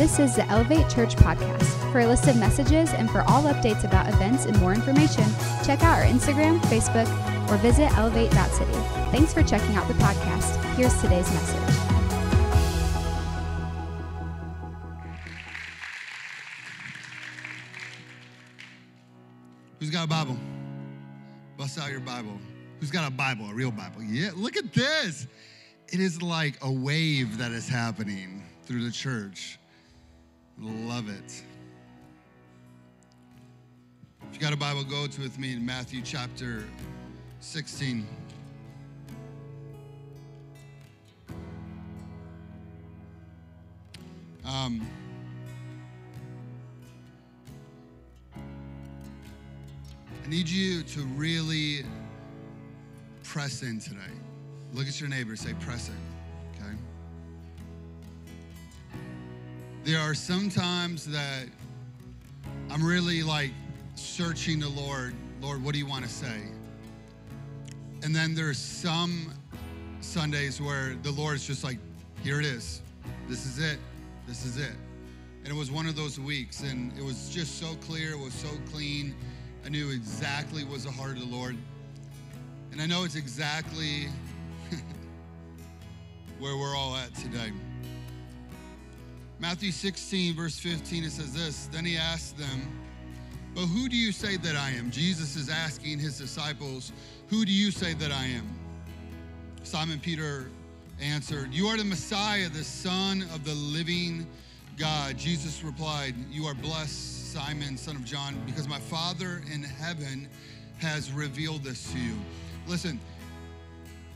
This is the Elevate Church podcast. For a list of messages and for all updates about events and more information, check out our Instagram, Facebook, or visit elevate.city. Thanks for checking out the podcast. Here's today's message. Who's got a Bible? Bust out your Bible. Who's got a Bible, a real Bible? Yeah, look at this. It is like a wave that is happening through the church. Love it. If you got a Bible, go to with me in Matthew chapter 16. Um, I need you to really press in today. Look at your neighbor, say, press in, There are some times that I'm really like searching the Lord, Lord, what do you want to say? And then there's some Sundays where the Lord is just like, here it is. This is it. This is it. And it was one of those weeks, and it was just so clear, it was so clean. I knew exactly was the heart of the Lord. And I know it's exactly where we're all at today. Matthew 16, verse 15, it says this Then he asked them, But who do you say that I am? Jesus is asking his disciples, Who do you say that I am? Simon Peter answered, You are the Messiah, the Son of the living God. Jesus replied, You are blessed, Simon, son of John, because my Father in heaven has revealed this to you. Listen,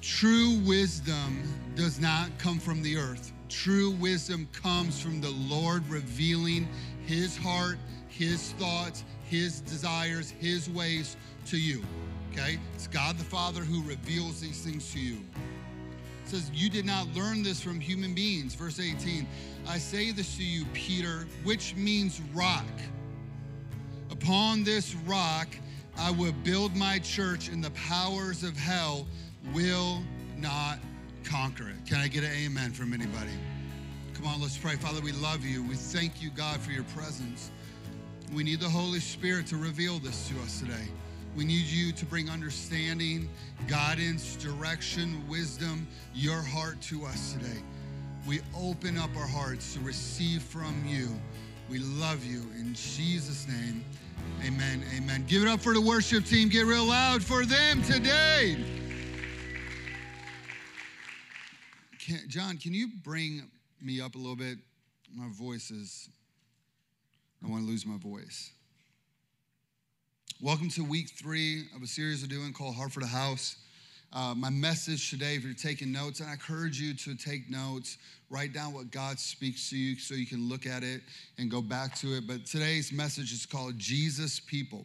true wisdom does not come from the earth. True wisdom comes from the Lord revealing his heart, his thoughts, his desires, his ways to you. Okay? It's God the Father who reveals these things to you. It says, You did not learn this from human beings. Verse 18, I say this to you, Peter, which means rock. Upon this rock I will build my church, and the powers of hell will not conquer it. Can I get an amen from anybody? Come on, let's pray. Father, we love you. We thank you, God, for your presence. We need the Holy Spirit to reveal this to us today. We need you to bring understanding, guidance, direction, wisdom, your heart to us today. We open up our hearts to receive from you. We love you. In Jesus' name, amen. Amen. Give it up for the worship team. Get real loud for them today. Can, John, can you bring me up a little bit? My voice is, I want to lose my voice. Welcome to week three of a series we're doing called Heart for the House. Uh, my message today, if you're taking notes, and I encourage you to take notes, write down what God speaks to you so you can look at it and go back to it. But today's message is called Jesus People,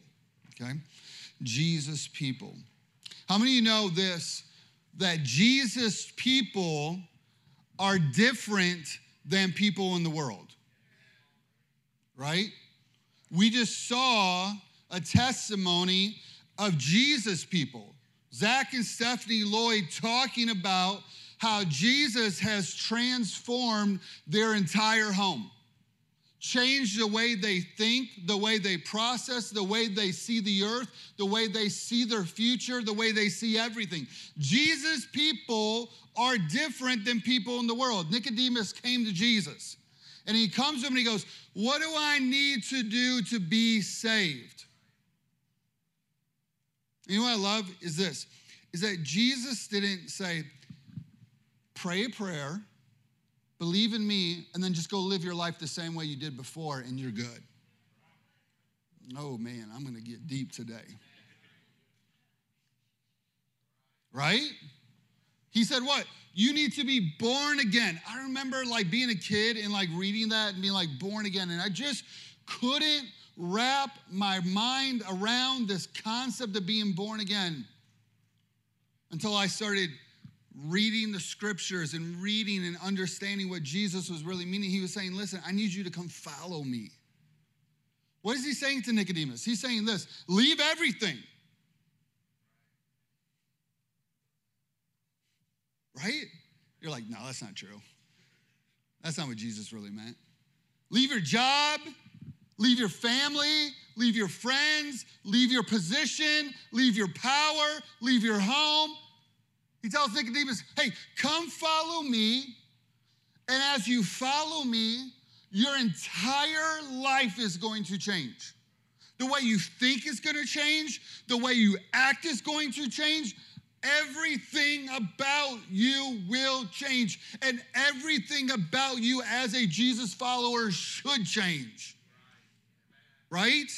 okay? Jesus People. How many of you know this? That Jesus people are different than people in the world, right? We just saw a testimony of Jesus people. Zach and Stephanie Lloyd talking about how Jesus has transformed their entire home, changed the way they think, the way they process, the way they see the earth, the way they see their future, the way they see everything. Jesus people are different than people in the world. Nicodemus came to Jesus and he comes to him and he goes, What do I need to do to be saved? You know what I love is this is that Jesus didn't say, pray a prayer, believe in me, and then just go live your life the same way you did before and you're good. Oh man, I'm gonna get deep today. Right? He said, What? You need to be born again. I remember like being a kid and like reading that and being like born again, and I just couldn't wrap my mind around this concept of being born again until I started reading the scriptures and reading and understanding what Jesus was really meaning. He was saying, Listen, I need you to come follow me. What is he saying to Nicodemus? He's saying this leave everything. Right? You're like, no, that's not true. That's not what Jesus really meant. Leave your job, leave your family, leave your friends, leave your position, leave your power, leave your home. He tells Nicodemus, hey, come follow me. And as you follow me, your entire life is going to change. The way you think is going to change, the way you act is going to change. Everything about you will change, and everything about you as a Jesus follower should change. Right?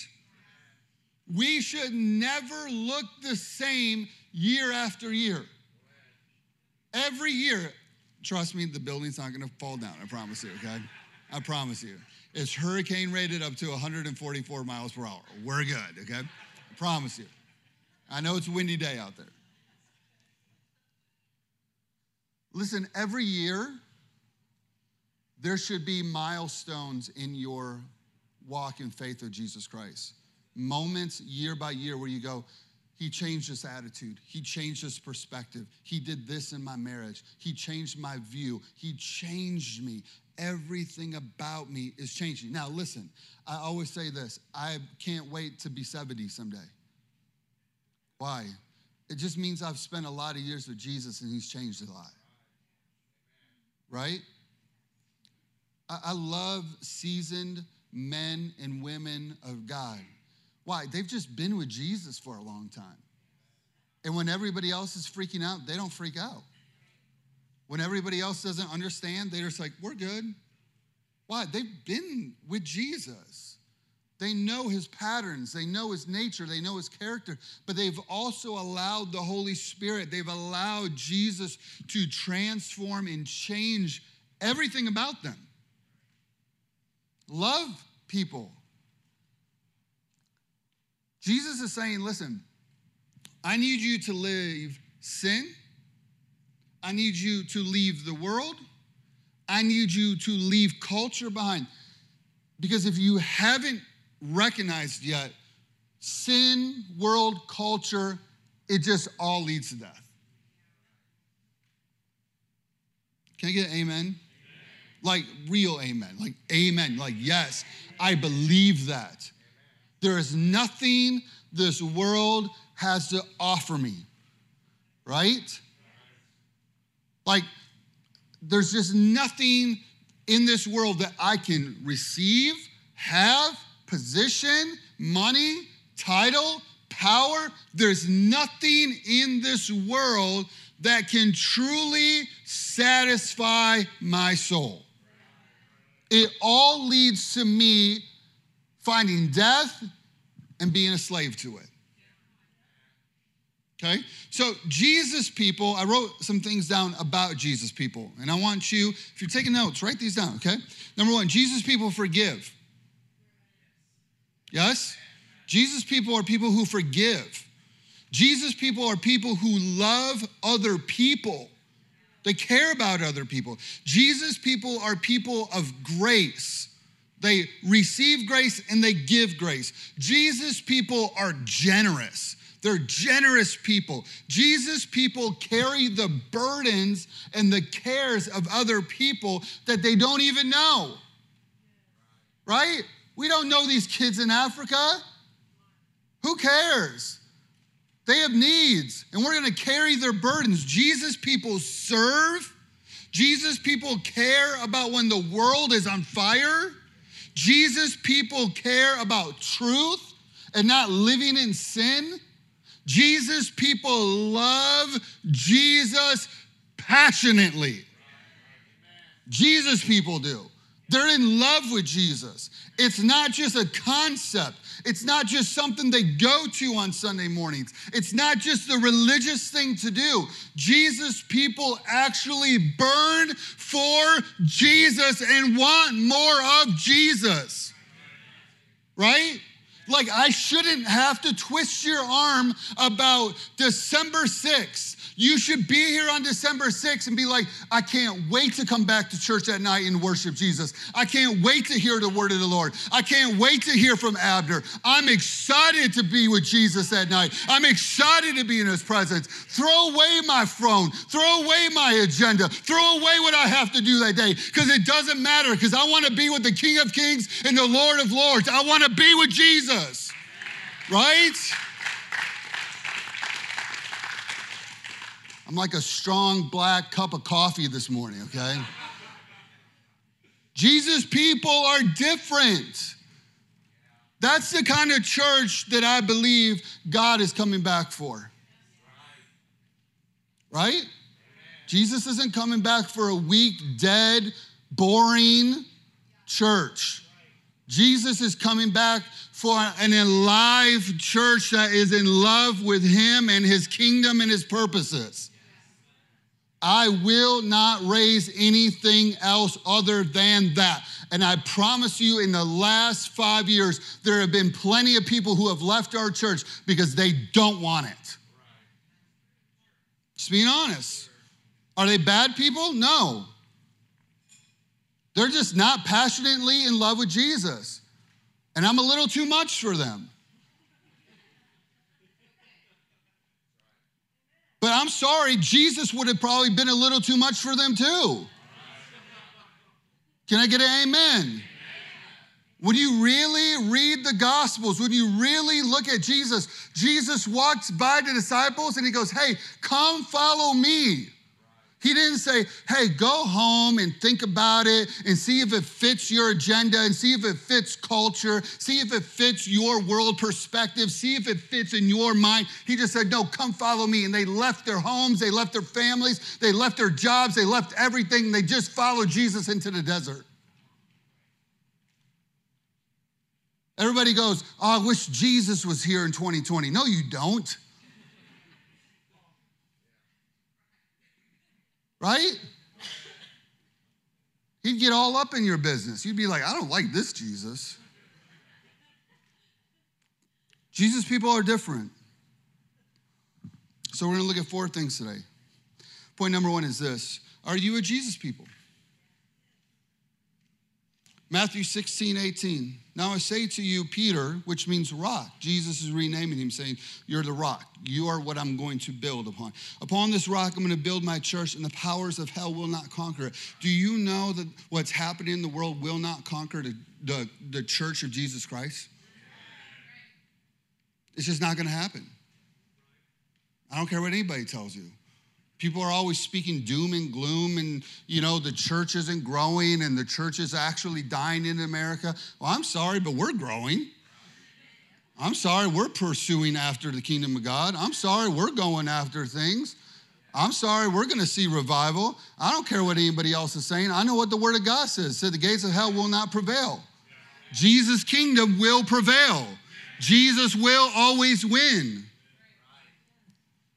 We should never look the same year after year. Every year, trust me, the building's not gonna fall down, I promise you, okay? I promise you. It's hurricane rated up to 144 miles per hour. We're good, okay? I promise you. I know it's a windy day out there. Listen, every year, there should be milestones in your walk in faith of Jesus Christ. Moments year by year where you go, he changed his attitude. He changed his perspective. He did this in my marriage. He changed my view. He changed me. Everything about me is changing. Now, listen, I always say this I can't wait to be 70 someday. Why? It just means I've spent a lot of years with Jesus and he's changed a lot. Right? I love seasoned men and women of God why? They've just been with Jesus for a long time. And when everybody else is freaking out, they don't freak out. When everybody else doesn't understand, they're just like, we're good. Why? They've been with Jesus. They know his patterns, they know his nature, they know his character, but they've also allowed the Holy Spirit, they've allowed Jesus to transform and change everything about them. Love people Jesus is saying, listen, I need you to leave sin. I need you to leave the world. I need you to leave culture behind. Because if you haven't recognized yet, sin, world, culture, it just all leads to death. Can I get amen? amen? Like real amen. Like amen. Like, yes, I believe that. There is nothing this world has to offer me, right? Like, there's just nothing in this world that I can receive, have, position, money, title, power. There's nothing in this world that can truly satisfy my soul. It all leads to me finding death and being a slave to it. Okay? So, Jesus people, I wrote some things down about Jesus people. And I want you, if you're taking notes, write these down, okay? Number one, Jesus people forgive. Yes? Jesus people are people who forgive. Jesus people are people who love other people. They care about other people. Jesus people are people of grace. They receive grace and they give grace. Jesus people are generous. They're generous people. Jesus people carry the burdens and the cares of other people that they don't even know. Right? We don't know these kids in Africa. Who cares? They have needs, and we're going to carry their burdens. Jesus people serve. Jesus people care about when the world is on fire. Jesus people care about truth and not living in sin. Jesus people love Jesus passionately. Jesus people do. They're in love with Jesus. It's not just a concept. It's not just something they go to on Sunday mornings. It's not just the religious thing to do. Jesus people actually burn for Jesus and want more of Jesus. Right? Like, I shouldn't have to twist your arm about December 6th You should be here on December 6th and be like, I can't wait to come back to church at night and worship Jesus. I can't wait to hear the word of the Lord. I can't wait to hear from Abner. I'm excited to be with Jesus at night. I'm excited to be in his presence. Throw away my phone, throw away my agenda, throw away what I have to do that day because it doesn't matter because I want to be with the King of Kings and the Lord of Lords. I want to be with Jesus, right? I'm like a strong black cup of coffee this morning, okay? Jesus people are different. That's the kind of church that I believe God is coming back for. Right? Jesus isn't coming back for a weak, dead, boring church. Jesus is coming back for an alive church that is in love with Him and His kingdom and His purposes. I will not raise anything else other than that. And I promise you, in the last five years, there have been plenty of people who have left our church because they don't want it. Just being honest. Are they bad people? No. They're just not passionately in love with Jesus. And I'm a little too much for them. But I'm sorry, Jesus would have probably been a little too much for them too. Can I get an amen? When you really read the Gospels, when you really look at Jesus, Jesus walks by the disciples and he goes, Hey, come follow me. He didn't say, hey, go home and think about it and see if it fits your agenda and see if it fits culture, see if it fits your world perspective, see if it fits in your mind. He just said, no, come follow me. And they left their homes, they left their families, they left their jobs, they left everything. They just followed Jesus into the desert. Everybody goes, oh, I wish Jesus was here in 2020. No, you don't. Right? He'd get all up in your business. You'd be like, I don't like this Jesus. Jesus people are different. So we're going to look at four things today. Point number one is this Are you a Jesus people? Matthew 16, 18. Now I say to you, Peter, which means rock. Jesus is renaming him, saying, You're the rock. You are what I'm going to build upon. Upon this rock, I'm going to build my church, and the powers of hell will not conquer it. Do you know that what's happening in the world will not conquer the, the, the church of Jesus Christ? It's just not going to happen. I don't care what anybody tells you. People are always speaking doom and gloom, and you know, the church isn't growing and the church is actually dying in America. Well, I'm sorry, but we're growing. I'm sorry, we're pursuing after the kingdom of God. I'm sorry, we're going after things. I'm sorry, we're going to see revival. I don't care what anybody else is saying. I know what the word of God says. It said the gates of hell will not prevail. Jesus' kingdom will prevail. Jesus will always win.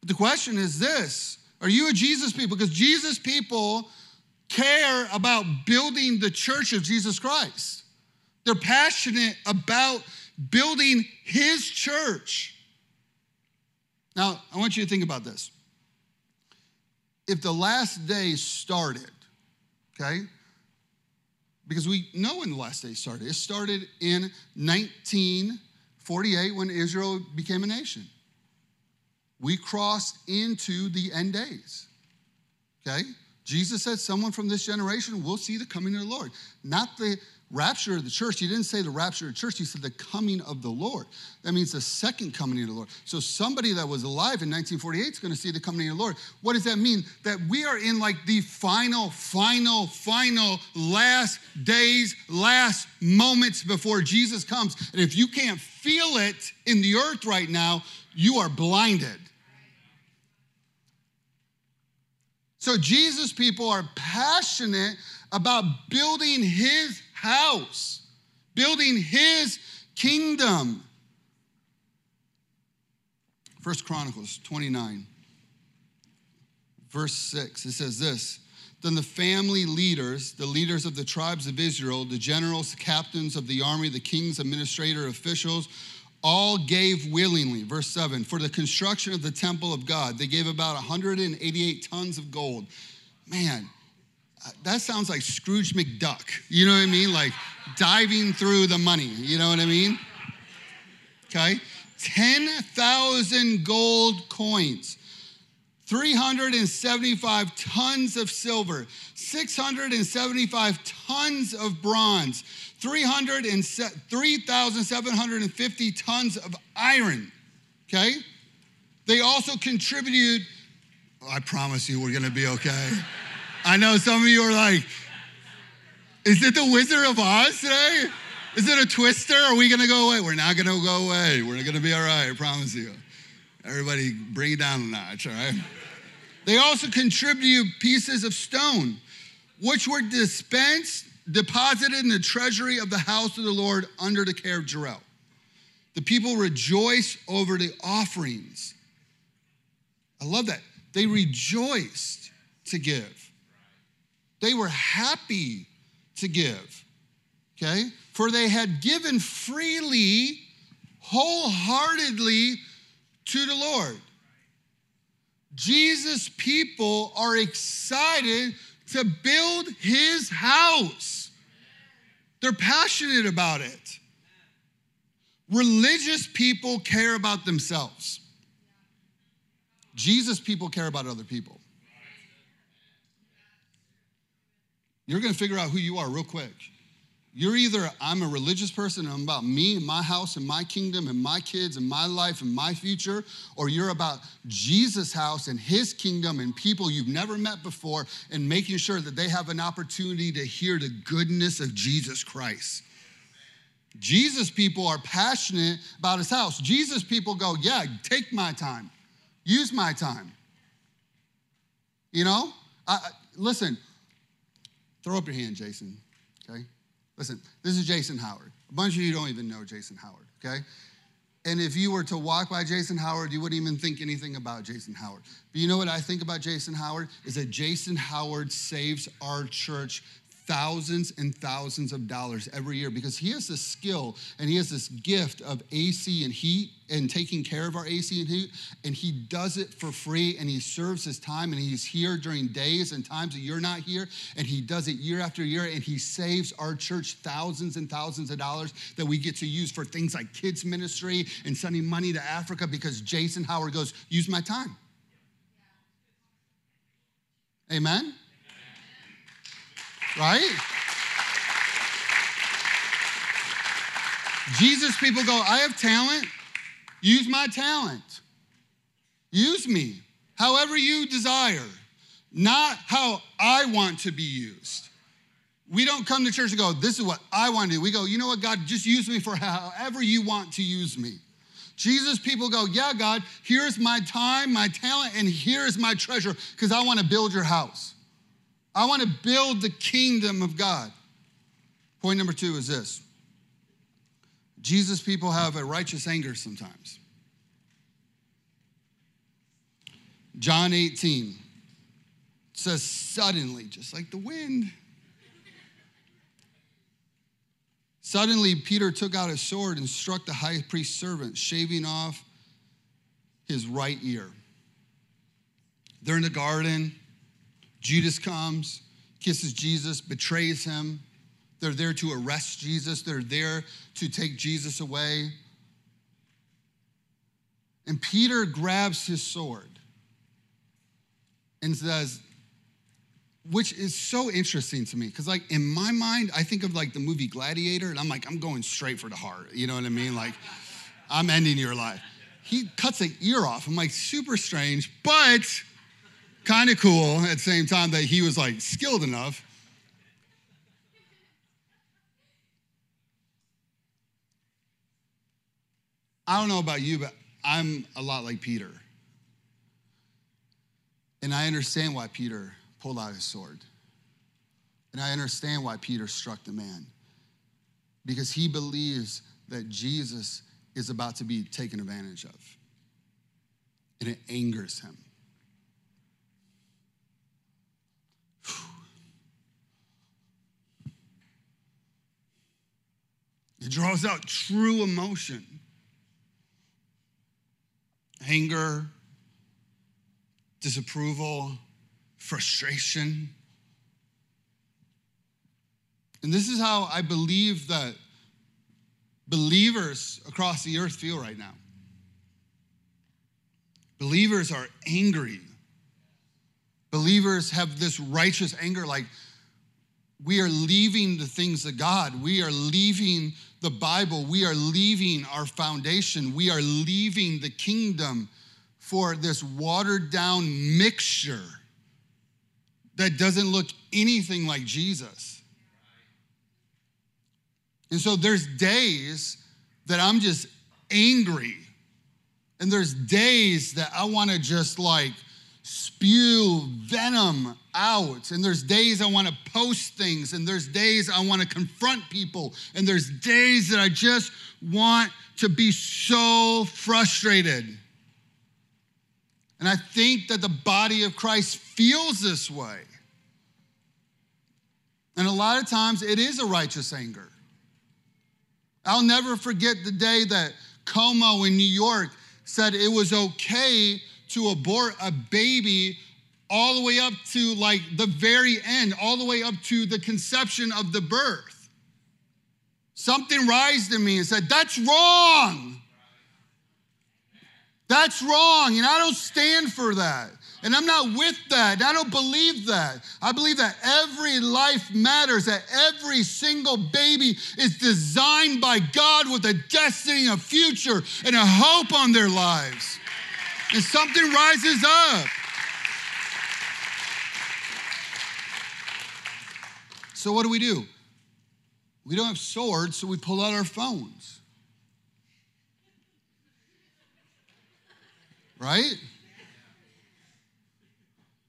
But the question is this are you a Jesus people? Because Jesus people care about building the church of Jesus Christ. They're passionate about building his church. Now, I want you to think about this. If the last day started, okay, because we know when the last day started, it started in 1948 when Israel became a nation we cross into the end days. Okay? Jesus said, Someone from this generation will see the coming of the Lord. Not the rapture of the church. He didn't say the rapture of the church, he said the coming of the Lord. That means the second coming of the Lord. So somebody that was alive in 1948 is going to see the coming of the Lord. What does that mean? That we are in like the final, final, final last days, last moments before Jesus comes. And if you can't feel it in the earth right now, you are blinded. So Jesus people are passionate about building his house, building his kingdom. First Chronicles 29, verse 6, it says this. Then the family leaders, the leaders of the tribes of Israel, the generals, the captains of the army, the king's administrator officials, all gave willingly. Verse 7 For the construction of the temple of God, they gave about 188 tons of gold. Man, that sounds like Scrooge McDuck. You know what I mean? Like diving through the money. You know what I mean? Okay. 10,000 gold coins. 375 tons of silver, 675 tons of bronze, 3,750 tons of iron. Okay? They also contributed, I promise you we're gonna be okay. I know some of you are like, is it the Wizard of Oz today? Is it a twister? Are we gonna go away? We're not gonna go away. We're gonna be all right, I promise you. Everybody bring it down a notch, all right? They also contributed pieces of stone, which were dispensed, deposited in the treasury of the house of the Lord under the care of Jerel. The people rejoiced over the offerings. I love that. They rejoiced to give. They were happy to give. Okay? For they had given freely, wholeheartedly to the Lord. Jesus' people are excited to build his house. They're passionate about it. Religious people care about themselves. Jesus people care about other people. You're going to figure out who you are real quick. You're either, I'm a religious person and I'm about me and my house and my kingdom and my kids and my life and my future, or you're about Jesus' house and his kingdom and people you've never met before and making sure that they have an opportunity to hear the goodness of Jesus Christ. Jesus people are passionate about his house. Jesus people go, yeah, take my time, use my time. You know? I, listen, throw up your hand, Jason, okay? Listen, this is Jason Howard. A bunch of you don't even know Jason Howard, okay? And if you were to walk by Jason Howard, you wouldn't even think anything about Jason Howard. But you know what I think about Jason Howard? Is that Jason Howard saves our church thousands and thousands of dollars every year because he has this skill and he has this gift of AC and heat and taking care of our AC and heat. And he does it for free and he serves his time and he's here during days and times that you're not here. And he does it year after year and he saves our church thousands and thousands of dollars that we get to use for things like kids' ministry and sending money to Africa because Jason Howard goes, use my time. Amen? Right? Jesus people go, I have talent, use my talent. Use me however you desire, not how I want to be used. We don't come to church and go, This is what I want to do. We go, You know what, God, just use me for however you want to use me. Jesus people go, Yeah, God, here's my time, my talent, and here's my treasure because I want to build your house. I want to build the kingdom of God. Point number two is this Jesus people have a righteous anger sometimes. John 18 says, suddenly, just like the wind. Suddenly, Peter took out his sword and struck the high priest's servant, shaving off his right ear. They're in the garden. Judas comes, kisses Jesus, betrays him. They're there to arrest Jesus, they're there to take Jesus away. And Peter grabs his sword and says, which is so interesting to me because like in my mind i think of like the movie gladiator and i'm like i'm going straight for the heart you know what i mean like i'm ending your life he cuts an ear off i'm like super strange but kind of cool at the same time that he was like skilled enough. I don't know about you, but I'm a lot like Peter. And I understand why Peter pulled out his sword. And I understand why Peter struck the man. Because he believes that Jesus is about to be taken advantage of. And it angers him. It draws out true emotion. anger, disapproval, frustration. And this is how I believe that believers across the earth feel right now. Believers are angry. Believers have this righteous anger, like we are leaving the things of God. We are leaving the Bible. We are leaving our foundation. We are leaving the kingdom for this watered down mixture that doesn't look anything like Jesus. And so there's days that I'm just angry. And there's days that I want to just like spew venom out. And there's days I want to post things. And there's days I want to confront people. And there's days that I just want to be so frustrated. And I think that the body of Christ feels this way. And a lot of times it is a righteous anger. I'll never forget the day that Cuomo in New York said it was okay to abort a baby all the way up to like the very end, all the way up to the conception of the birth. Something rised in me and said, That's wrong. That's wrong. And I don't stand for that. And I'm not with that. I don't believe that. I believe that every life matters, that every single baby is designed by God with a destiny, a future, and a hope on their lives. And something rises up. So, what do we do? We don't have swords, so we pull out our phones. Right?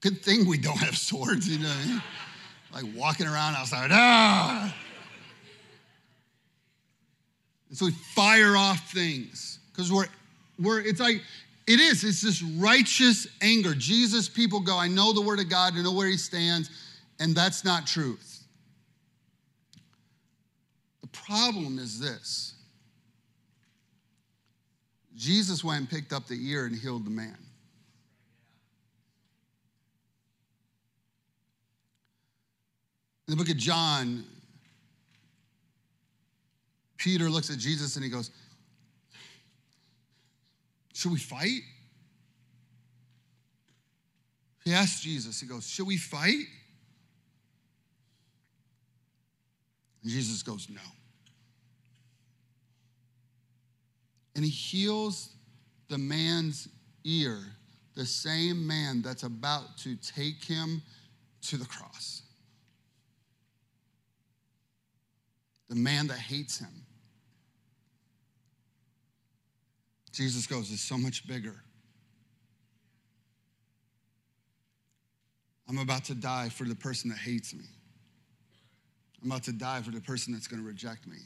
Good thing we don't have swords, you know. Like walking around outside, ah. And so we fire off things because we're, we're, it's like, it is, it's this righteous anger. Jesus, people go, I know the word of God, I know where he stands, and that's not truth. Problem is this Jesus went and picked up the ear and healed the man. In the book of John, Peter looks at Jesus and he goes, Should we fight? He asks Jesus, he goes, Should we fight? And Jesus goes, No. And he heals the man's ear, the same man that's about to take him to the cross. the man that hates him. Jesus goes, It's so much bigger. I'm about to die for the person that hates me. I'm about to die for the person that's going to reject me.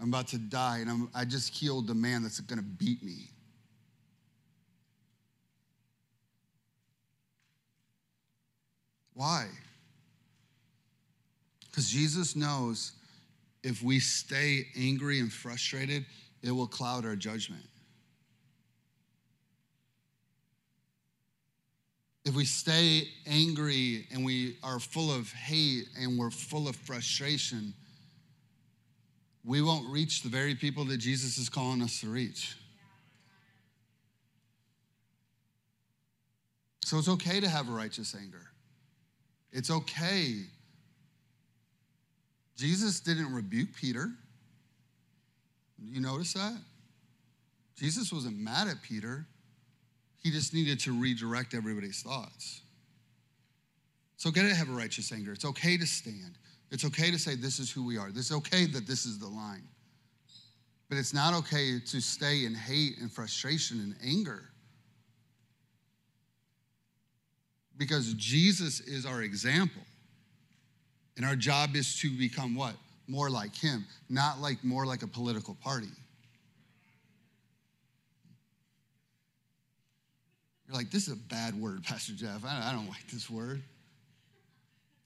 I'm about to die, and I'm, I just healed the man that's going to beat me. Why? Because Jesus knows if we stay angry and frustrated, it will cloud our judgment. If we stay angry and we are full of hate and we're full of frustration, we won't reach the very people that Jesus is calling us to reach. So it's okay to have a righteous anger. It's okay Jesus didn't rebuke Peter. You notice that? Jesus wasn't mad at Peter. He just needed to redirect everybody's thoughts. It's okay to have a righteous anger. It's okay to stand. It's okay to say, This is who we are. It's okay that this is the line. But it's not okay to stay in hate and frustration and anger. Because Jesus is our example. And our job is to become what? More like him, not like more like a political party. You're like, this is a bad word, Pastor Jeff. I don't like this word.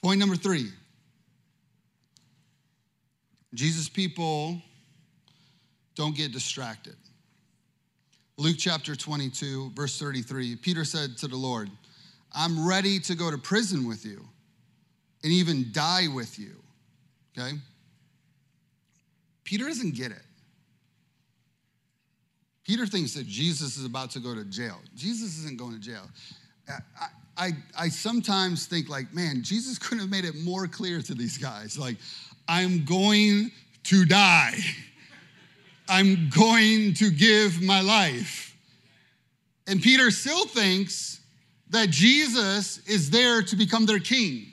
Point number three Jesus people don't get distracted. Luke chapter 22, verse 33, Peter said to the Lord, I'm ready to go to prison with you and even die with you. Okay? Peter doesn't get it. Peter thinks that Jesus is about to go to jail. Jesus isn't going to jail. I, I, I sometimes think, like, man, Jesus couldn't have made it more clear to these guys. Like, I'm going to die. I'm going to give my life. And Peter still thinks that Jesus is there to become their king.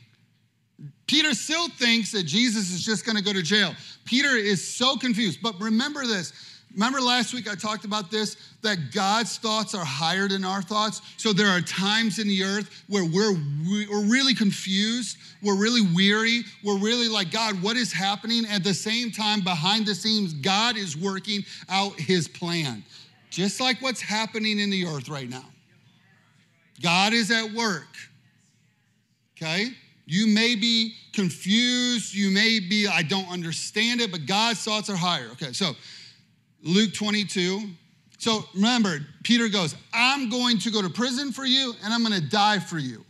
Peter still thinks that Jesus is just going to go to jail. Peter is so confused. But remember this Remember last week I talked about this that God's thoughts are higher than our thoughts. So there are times in the earth where we're we're really confused, we're really weary, we're really like God, what is happening? At the same time behind the scenes God is working out his plan. Just like what's happening in the earth right now. God is at work. Okay? You may be confused, you may be I don't understand it, but God's thoughts are higher. Okay, so Luke 22. So remember, Peter goes, I'm going to go to prison for you and I'm going to die for you.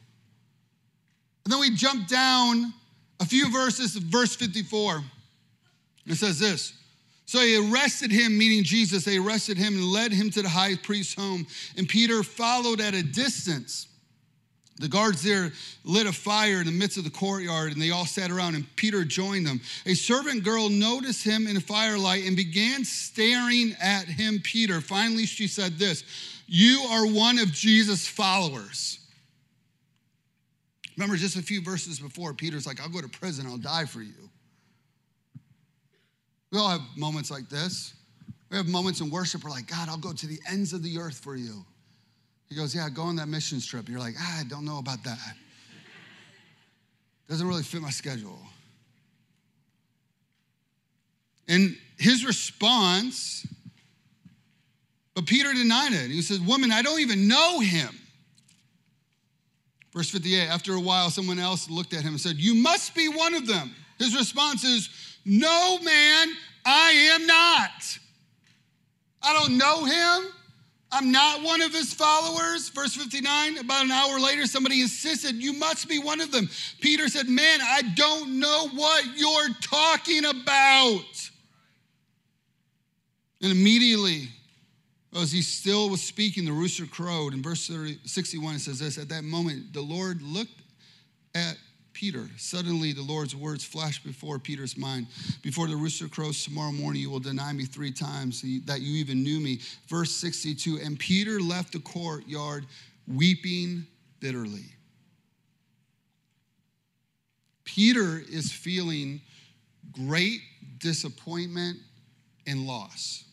And then we jump down a few verses, verse 54. It says this So they arrested him, meaning Jesus. They arrested him and led him to the high priest's home. And Peter followed at a distance. The guards there lit a fire in the midst of the courtyard and they all sat around, and Peter joined them. A servant girl noticed him in the firelight and began staring at him, Peter. Finally, she said this You are one of Jesus' followers. Remember, just a few verses before, Peter's like, I'll go to prison, I'll die for you. We all have moments like this. We have moments in worship where, like, God, I'll go to the ends of the earth for you. He goes, Yeah, go on that mission trip. You're like, ah, I don't know about that. Doesn't really fit my schedule. And his response, but Peter denied it. He said, Woman, I don't even know him. Verse 58 After a while, someone else looked at him and said, You must be one of them. His response is, No, man, I am not. I don't know him. I'm not one of his followers. Verse 59, about an hour later, somebody insisted, You must be one of them. Peter said, Man, I don't know what you're talking about. And immediately, as he still was speaking, the rooster crowed. In verse 30, 61, it says this At that moment, the Lord looked at Peter. Suddenly, the Lord's words flashed before Peter's mind. Before the rooster crows tomorrow morning, you will deny me three times that you even knew me. Verse 62 And Peter left the courtyard weeping bitterly. Peter is feeling great disappointment and loss.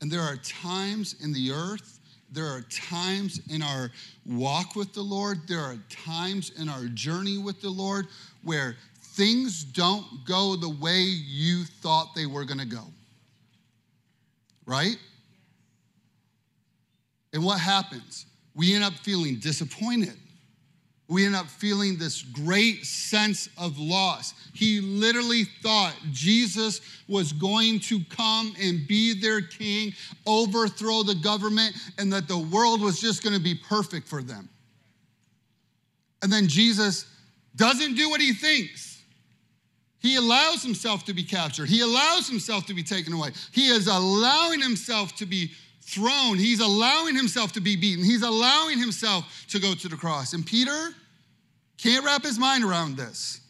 And there are times in the earth there are times in our walk with the Lord, there are times in our journey with the Lord where things don't go the way you thought they were going to go. Right? And what happens? We end up feeling disappointed we end up feeling this great sense of loss. He literally thought Jesus was going to come and be their king, overthrow the government, and that the world was just going to be perfect for them. And then Jesus doesn't do what he thinks. He allows himself to be captured. He allows himself to be taken away. He is allowing himself to be thrown. He's allowing himself to be beaten. He's allowing himself to go to the cross. And Peter can't wrap his mind around this.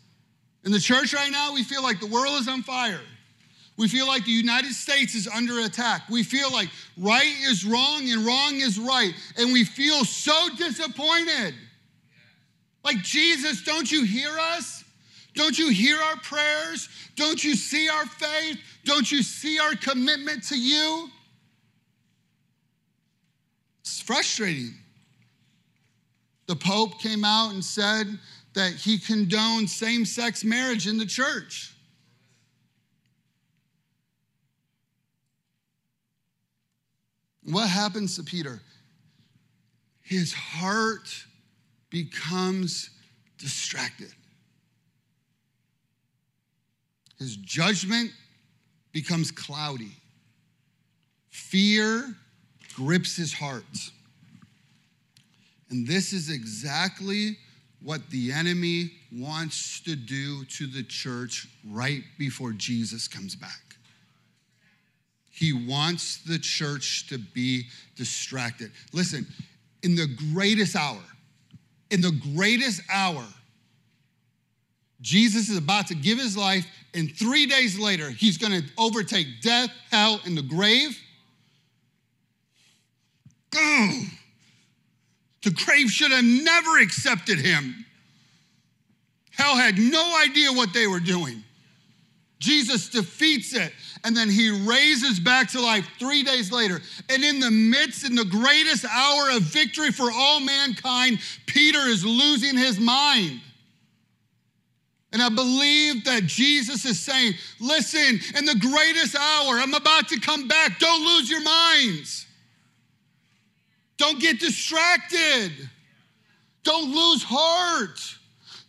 In the church right now, we feel like the world is on fire. We feel like the United States is under attack. We feel like right is wrong and wrong is right. And we feel so disappointed. Like, Jesus, don't you hear us? Don't you hear our prayers? Don't you see our faith? Don't you see our commitment to you? It's frustrating. The Pope came out and said that he condoned same sex marriage in the church. What happens to Peter? His heart becomes distracted. His judgment becomes cloudy. Fear grips his heart. And this is exactly what the enemy wants to do to the church right before Jesus comes back. He wants the church to be distracted. Listen, in the greatest hour, in the greatest hour, Jesus is about to give his life, and three days later, he's gonna overtake death, hell, and the grave. Ugh. The grave should have never accepted him. Hell had no idea what they were doing. Jesus defeats it, and then he raises back to life three days later. And in the midst, in the greatest hour of victory for all mankind, Peter is losing his mind. And I believe that Jesus is saying, listen, in the greatest hour, I'm about to come back. Don't lose your minds. Don't get distracted. Don't lose heart.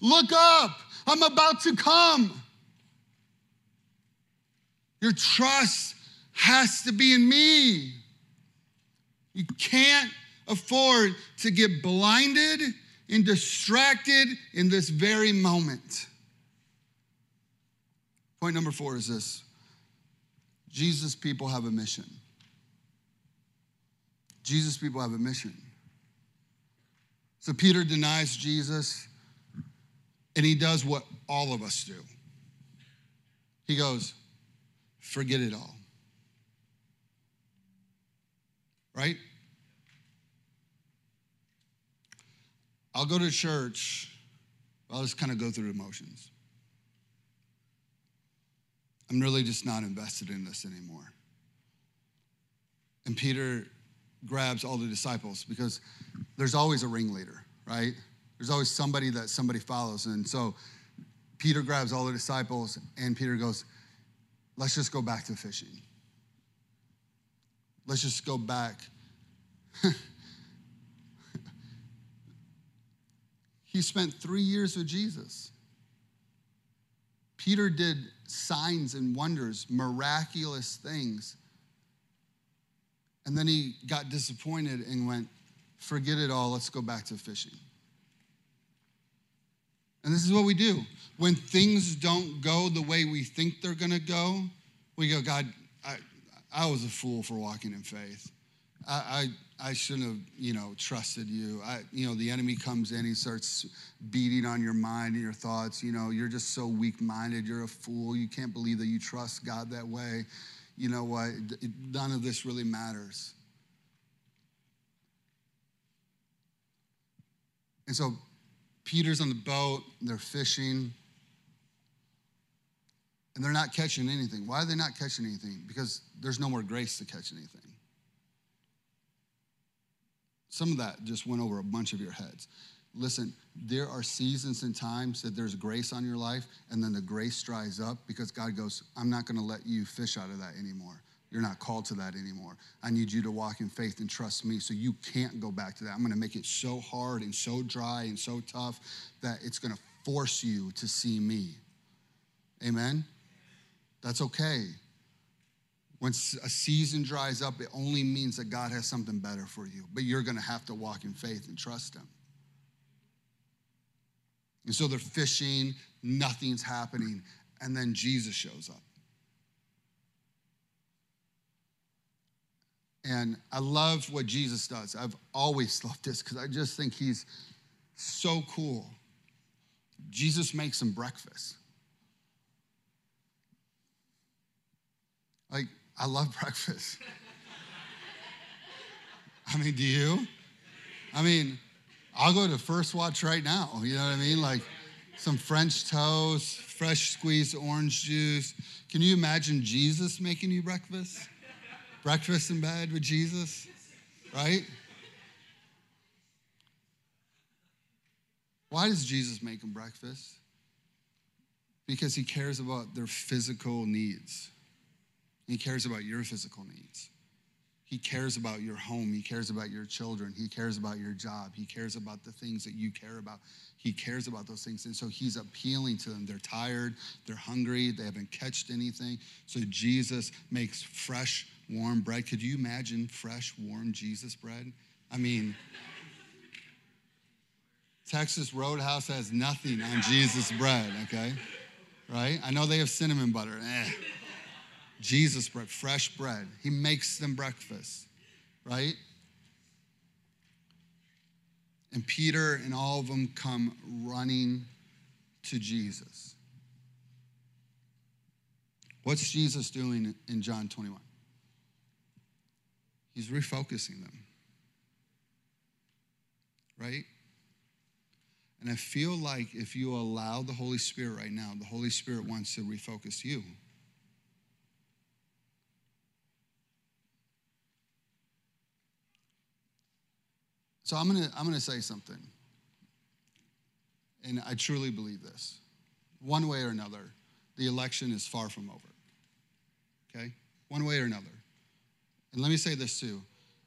Look up. I'm about to come. Your trust has to be in me. You can't afford to get blinded and distracted in this very moment. Point number four is this Jesus people have a mission. Jesus people have a mission. So Peter denies Jesus, and he does what all of us do. He goes, forget it all. Right? I'll go to church, I'll just kind of go through the motions. I'm really just not invested in this anymore. And Peter grabs all the disciples because there's always a ringleader, right? There's always somebody that somebody follows. And so Peter grabs all the disciples, and Peter goes, Let's just go back to fishing. Let's just go back. he spent three years with Jesus. Peter did signs and wonders, miraculous things. And then he got disappointed and went, forget it all, let's go back to fishing. And this is what we do. When things don't go the way we think they're gonna go, we go, God, I, I was a fool for walking in faith. I, I, I shouldn't have, you know, trusted you. I, you know, the enemy comes in, he starts beating on your mind and your thoughts. You know, you're just so weak minded. You're a fool. You can't believe that you trust God that way. You know what? None of this really matters. And so Peter's on the boat, they're fishing, and they're not catching anything. Why are they not catching anything? Because there's no more grace to catch anything. Some of that just went over a bunch of your heads. Listen, there are seasons and times that there's grace on your life, and then the grace dries up because God goes, I'm not gonna let you fish out of that anymore. You're not called to that anymore. I need you to walk in faith and trust me so you can't go back to that. I'm gonna make it so hard and so dry and so tough that it's gonna force you to see me. Amen? That's okay. When a season dries up, it only means that God has something better for you, but you're gonna have to walk in faith and trust Him. And so they're fishing, nothing's happening, and then Jesus shows up. And I love what Jesus does. I've always loved this because I just think he's so cool. Jesus makes them breakfast. Like, I love breakfast. I mean, do you? I mean, I'll go to First Watch right now. You know what I mean? Like some French toast, fresh squeezed orange juice. Can you imagine Jesus making you breakfast? breakfast in bed with Jesus, right? Why does Jesus make them breakfast? Because he cares about their physical needs. He cares about your physical needs. He cares about your home. He cares about your children. He cares about your job. He cares about the things that you care about. He cares about those things. And so he's appealing to them. They're tired, they're hungry, they haven't catched anything. So Jesus makes fresh warm bread. Could you imagine fresh, warm Jesus bread? I mean, Texas Roadhouse has nothing on Jesus bread, okay? Right? I know they have cinnamon butter. Eh. Jesus bread, fresh bread. He makes them breakfast, right? And Peter and all of them come running to Jesus. What's Jesus doing in John 21? He's refocusing them, right? And I feel like if you allow the Holy Spirit right now, the Holy Spirit wants to refocus you. So I'm gonna, I'm gonna say something. And I truly believe this. One way or another, the election is far from over. Okay? One way or another. And let me say this too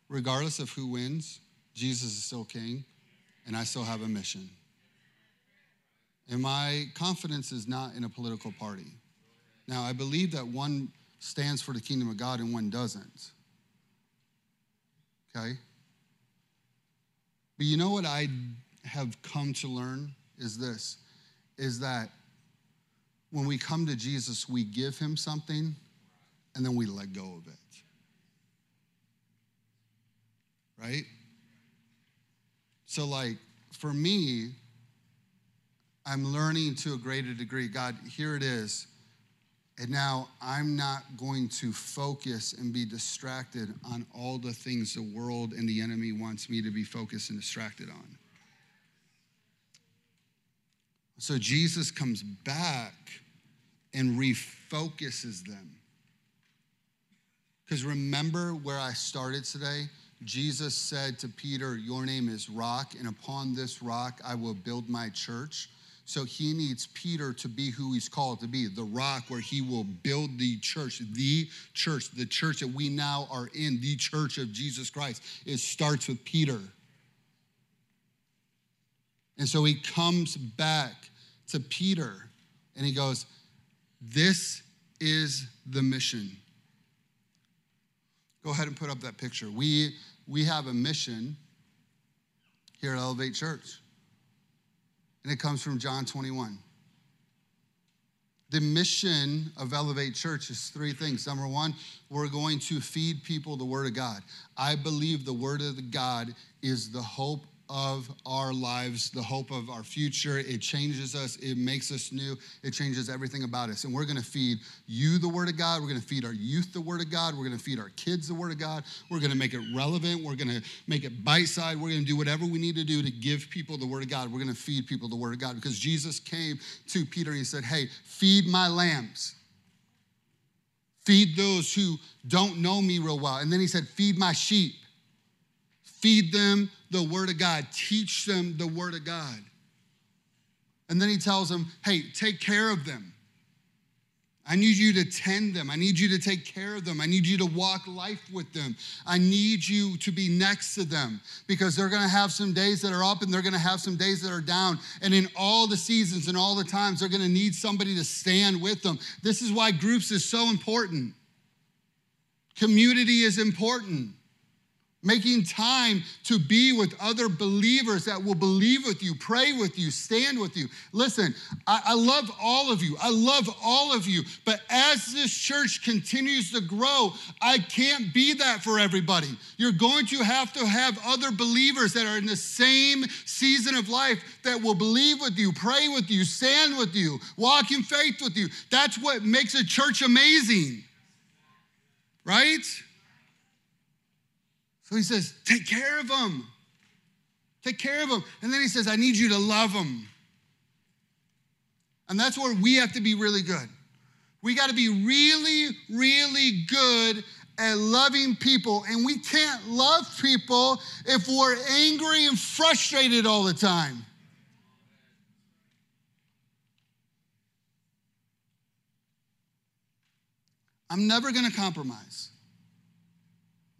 regardless of who wins, Jesus is still king, and I still have a mission. And my confidence is not in a political party. Now, I believe that one stands for the kingdom of God and one doesn't. Okay? But you know what I have come to learn is this is that when we come to Jesus, we give him something and then we let go of it. Right? So, like, for me, I'm learning to a greater degree. God, here it is. And now I'm not going to focus and be distracted on all the things the world and the enemy wants me to be focused and distracted on. So Jesus comes back and refocuses them. Because remember where I started today? Jesus said to Peter, Your name is rock, and upon this rock I will build my church. So he needs Peter to be who he's called to be the rock where he will build the church, the church, the church that we now are in, the church of Jesus Christ. It starts with Peter. And so he comes back to Peter and he goes, This is the mission. Go ahead and put up that picture. We, we have a mission here at Elevate Church and it comes from John 21. The mission of Elevate Church is three things. Number one, we're going to feed people the Word of God. I believe the Word of God is the hope of our lives, the hope of our future. It changes us, it makes us new, it changes everything about us. And we're gonna feed you the Word of God, we're gonna feed our youth the Word of God, we're gonna feed our kids the Word of God, we're gonna make it relevant, we're gonna make it bite sized, we're gonna do whatever we need to do to give people the Word of God. We're gonna feed people the Word of God because Jesus came to Peter and he said, Hey, feed my lambs. Feed those who don't know me real well. And then he said, Feed my sheep. Feed them the Word of God, teach them the Word of God. And then he tells them, hey, take care of them. I need you to tend them. I need you to take care of them. I need you to walk life with them. I need you to be next to them because they're going to have some days that are up and they're going to have some days that are down. And in all the seasons and all the times, they're going to need somebody to stand with them. This is why groups is so important. Community is important making time to be with other believers that will believe with you, pray with you, stand with you. Listen, I, I, love all of you. I love all of you. But as this church continues to grow, I can't be that for everybody. You're going to have to have other believers that are in the same season of life that will believe with you, pray with you, stand with you, walk in faith with you. That's what makes a church amazing, right? So he says, Take care of them. Take care of them. And then he says, I need you to love them. And that's where we have to be really good. We got to be really, really good at loving people. And we can't love people if we're angry and frustrated all the time. I'm never going to compromise.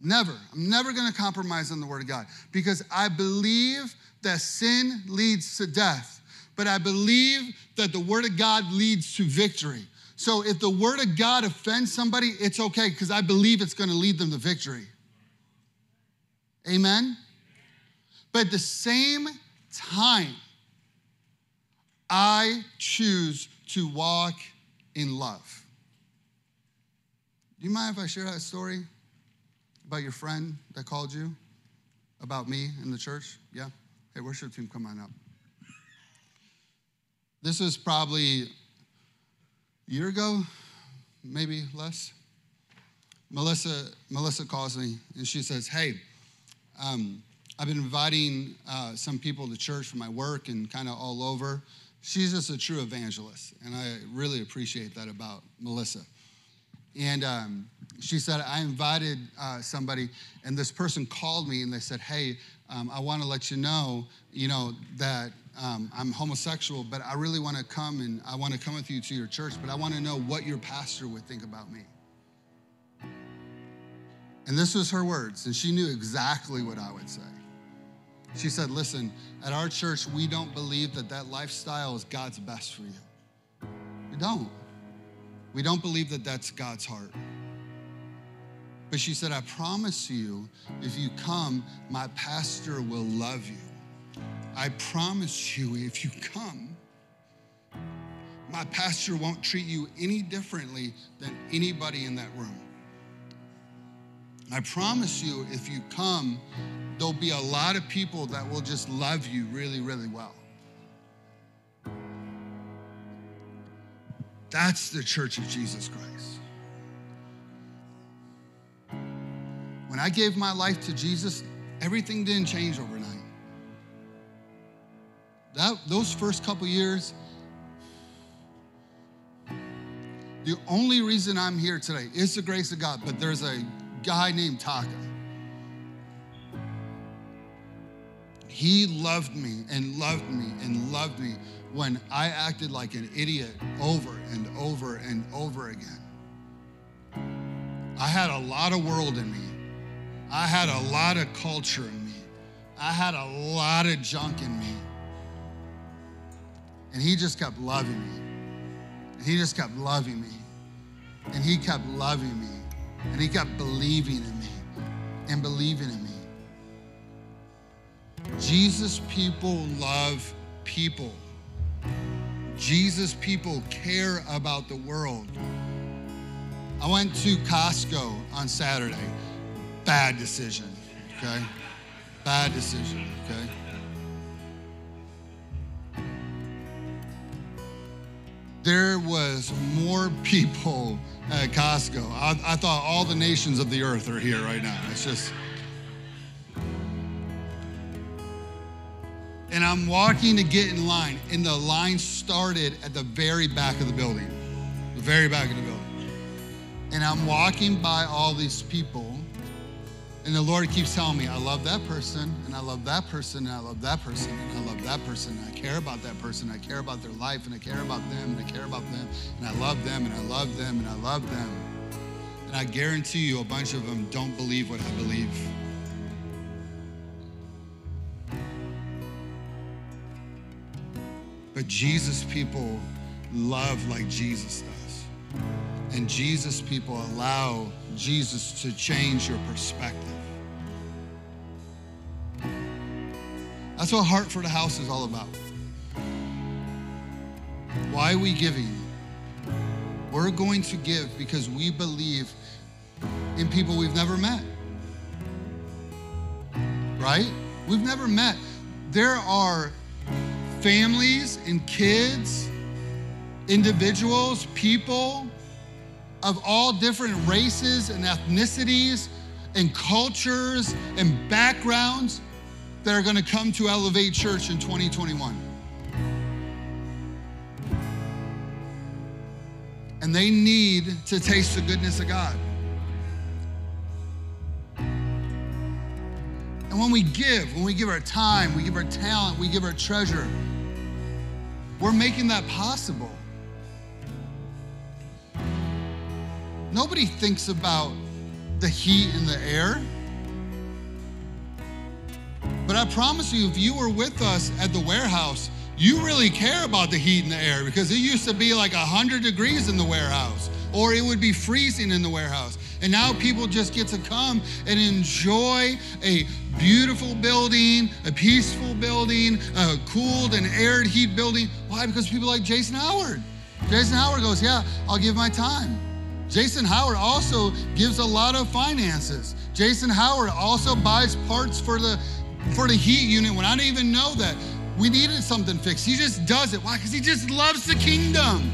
Never. I'm never going to compromise on the Word of God because I believe that sin leads to death, but I believe that the Word of God leads to victory. So if the word of God offends somebody, it's okay because I believe it's going to lead them to victory. Amen? But at the same time, I choose to walk in love. Do you mind if I share that story about your friend that called you about me in the church? Yeah? Hey, worship team, come on up. This was probably a year ago, maybe less. Melissa, Melissa calls me and she says, Hey, um, I've been inviting uh, some people to church for my work and kind of all over. She's just a true evangelist, and I really appreciate that about Melissa. And um, she said, I invited uh, somebody, and this person called me and they said, Hey, um, I want to let you know, you know, that um, I'm homosexual, but I really want to come and I want to come with you to your church, but I want to know what your pastor would think about me. And this was her words, and she knew exactly what I would say. She said, Listen, at our church, we don't believe that that lifestyle is God's best for you. We don't. We don't believe that that's God's heart. But she said, I promise you, if you come, my pastor will love you. I promise you, if you come, my pastor won't treat you any differently than anybody in that room. I promise you, if you come, there'll be a lot of people that will just love you really, really well. That's the church of Jesus Christ. When I gave my life to Jesus, everything didn't change overnight. That, those first couple years, the only reason I'm here today is the grace of God, but there's a guy named Taka. He loved me and loved me and loved me when I acted like an idiot over and over and over again. I had a lot of world in me. I had a lot of culture in me. I had a lot of junk in me. And he just kept loving me. And he just kept loving me. And he kept loving me. And he kept believing in me and believing in me. Jesus people love people. Jesus people care about the world. I went to Costco on Saturday. Bad decision, okay? Bad decision, okay? There was more people at Costco. I, I thought all the nations of the earth are here right now. It's just. And I'm walking to get in line, and the line started at the very back of the building, the very back of the building. And I'm walking by all these people, and the Lord keeps telling me, I love that person, and I love that person, and I love that person, and I love that person, and I care about that person, I care about their life, and I care about them, and I care about them, and I love them, and I love them, and I love them. And I guarantee you, a bunch of them don't believe what I believe. But Jesus people love like Jesus does. And Jesus people allow Jesus to change your perspective. That's what Heart for the House is all about. Why are we giving? We're going to give because we believe in people we've never met. Right? We've never met. There are families and kids, individuals, people of all different races and ethnicities and cultures and backgrounds that are going to come to Elevate Church in 2021. And they need to taste the goodness of God. And when we give, when we give our time, we give our talent, we give our treasure, we're making that possible. Nobody thinks about the heat in the air. But I promise you, if you were with us at the warehouse, you really care about the heat in the air because it used to be like 100 degrees in the warehouse or it would be freezing in the warehouse. And now people just get to come and enjoy a beautiful building, a peaceful building, a cooled and aired heat building. Why? Because people like Jason Howard. Jason Howard goes, Yeah, I'll give my time. Jason Howard also gives a lot of finances. Jason Howard also buys parts for the for the heat unit when I didn't even know that we needed something fixed. He just does it. Why? Because he just loves the kingdom.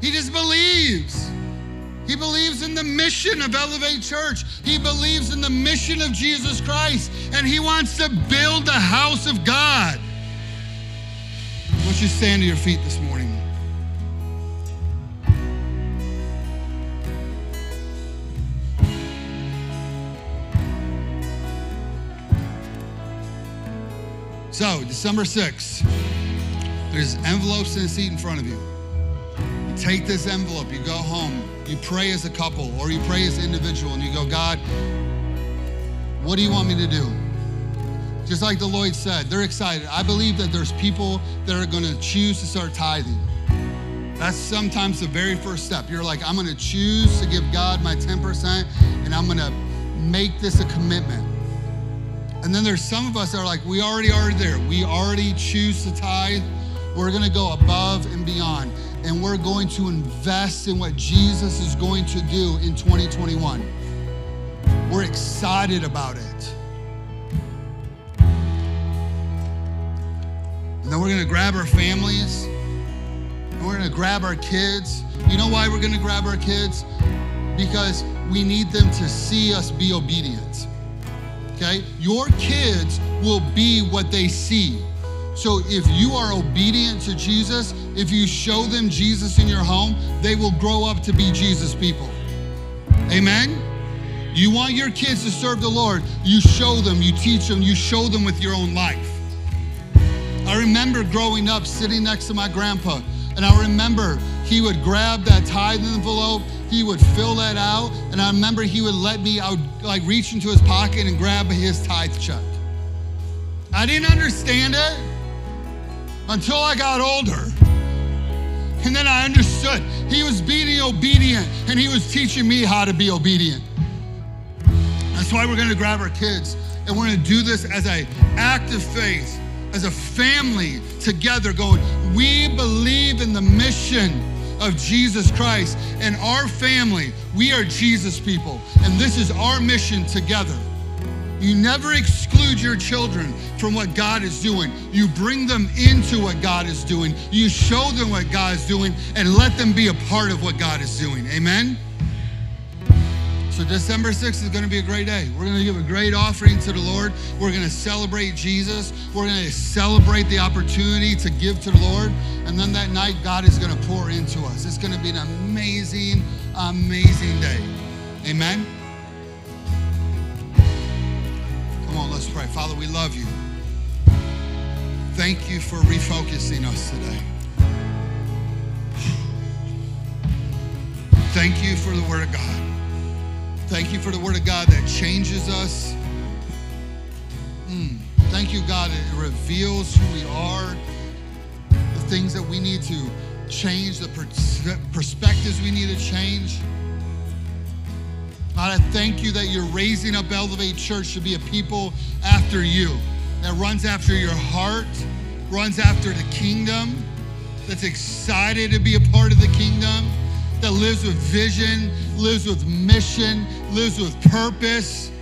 He just believes. He believes in the mission of Elevate Church. He believes in the mission of Jesus Christ, and he wants to build the house of God. Why don't you stand to your feet this morning? So, December 6th, there's envelopes in the seat in front of you. You take this envelope, you go home, you pray as a couple or you pray as an individual, and you go, God, what do you want me to do? Just like the Lloyd said, they're excited. I believe that there's people that are going to choose to start tithing. That's sometimes the very first step. You're like, I'm going to choose to give God my 10%, and I'm going to make this a commitment. And then there's some of us that are like, we already are there. We already choose to tithe. We're going to go above and beyond. And we're going to invest in what Jesus is going to do in 2021. We're excited about it. And then we're going to grab our families. And we're going to grab our kids. You know why we're going to grab our kids? Because we need them to see us be obedient okay? Your kids will be what they see. So if you are obedient to Jesus, if you show them Jesus in your home, they will grow up to be Jesus people. Amen? You want your kids to serve the Lord, you show them, you teach them, you show them with your own life. I remember growing up sitting next to my grandpa, and I remember he would grab that tithe envelope he would fill that out. And I remember he would let me, I would like reach into his pocket and grab his tithe check. I didn't understand it until I got older. And then I understood he was being obedient and he was teaching me how to be obedient. That's why we're going to grab our kids and we're going to do this as an act of faith, as a family together, going, we believe in the mission of Jesus Christ and our family. We are Jesus people, and this is our mission together. You never exclude your children from what God is doing. You bring them into what God is doing. You show them what God is doing and let them be a part of what God is doing. Amen? So December 6th is going to be a great day. We're going to give a great offering to the Lord. We're going to celebrate Jesus. We're going to celebrate the opportunity to give to the Lord. And then that night, God is going to pour into us. It's going to be an amazing, amazing day. Amen. Let's pray. Father, we love you. Thank you for refocusing us today. Thank you for the Word of God. Thank you for the Word of God that changes us. Mm. Thank you, God, it reveals who we are, the things that we need to change, the perspectives we need to change. God, I thank you that you're raising up Elevate Church to be a people after you, that runs after your heart, runs after the kingdom, that's excited to be a part of the kingdom that lives with vision, lives with mission, lives with purpose.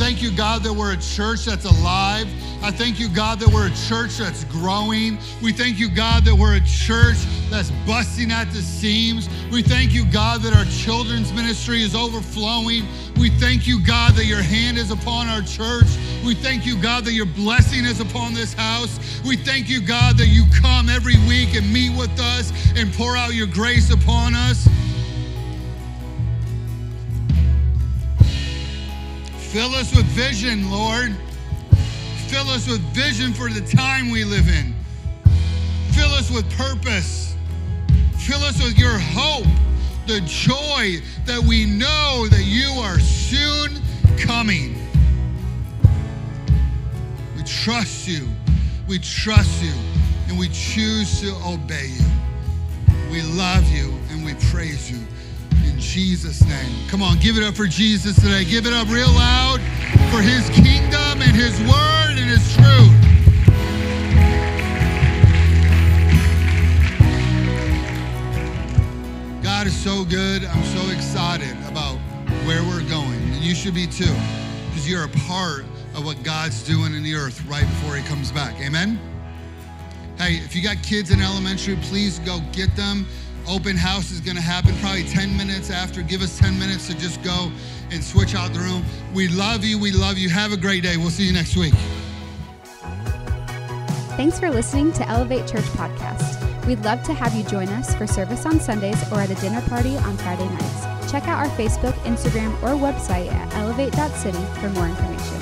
Thank you, God, that we're a church that's alive. I thank you, God, that we're a church that's growing. We thank you, God, that we're a church that's busting at the seams. We thank you, God, that our children's ministry is overflowing. We thank you, God, that your hand is upon our church. We thank you, God, that your blessing is upon this house. We thank you, God, that you come every week and meet with us and pour out your grace upon us. Fill us with vision, Lord. Fill us with vision for the time we live in. Fill us with purpose. Fill us with your hope, the joy that we know that you are soon coming. We trust you. We trust you and we choose to obey you. We love you and we praise you Jesus' name. Come on, give it up for Jesus today. Give it up real loud for his kingdom and his word and his truth. God is so good. I'm so excited about where we're going. And you should be too, because you're a part of what God's doing in the earth right before he comes back. Amen? Hey, if you got kids in elementary, please go get them. Open house is going to happen probably 10 minutes after. Give us 10 minutes to just go and switch out the room. We love you. We love you. Have a great day. We'll see you next week. Thanks for listening to Elevate Church Podcast. We'd love to have you join us for service on Sundays or at a dinner party on Friday nights. Check out our Facebook, Instagram, or website at elevate.city for more information.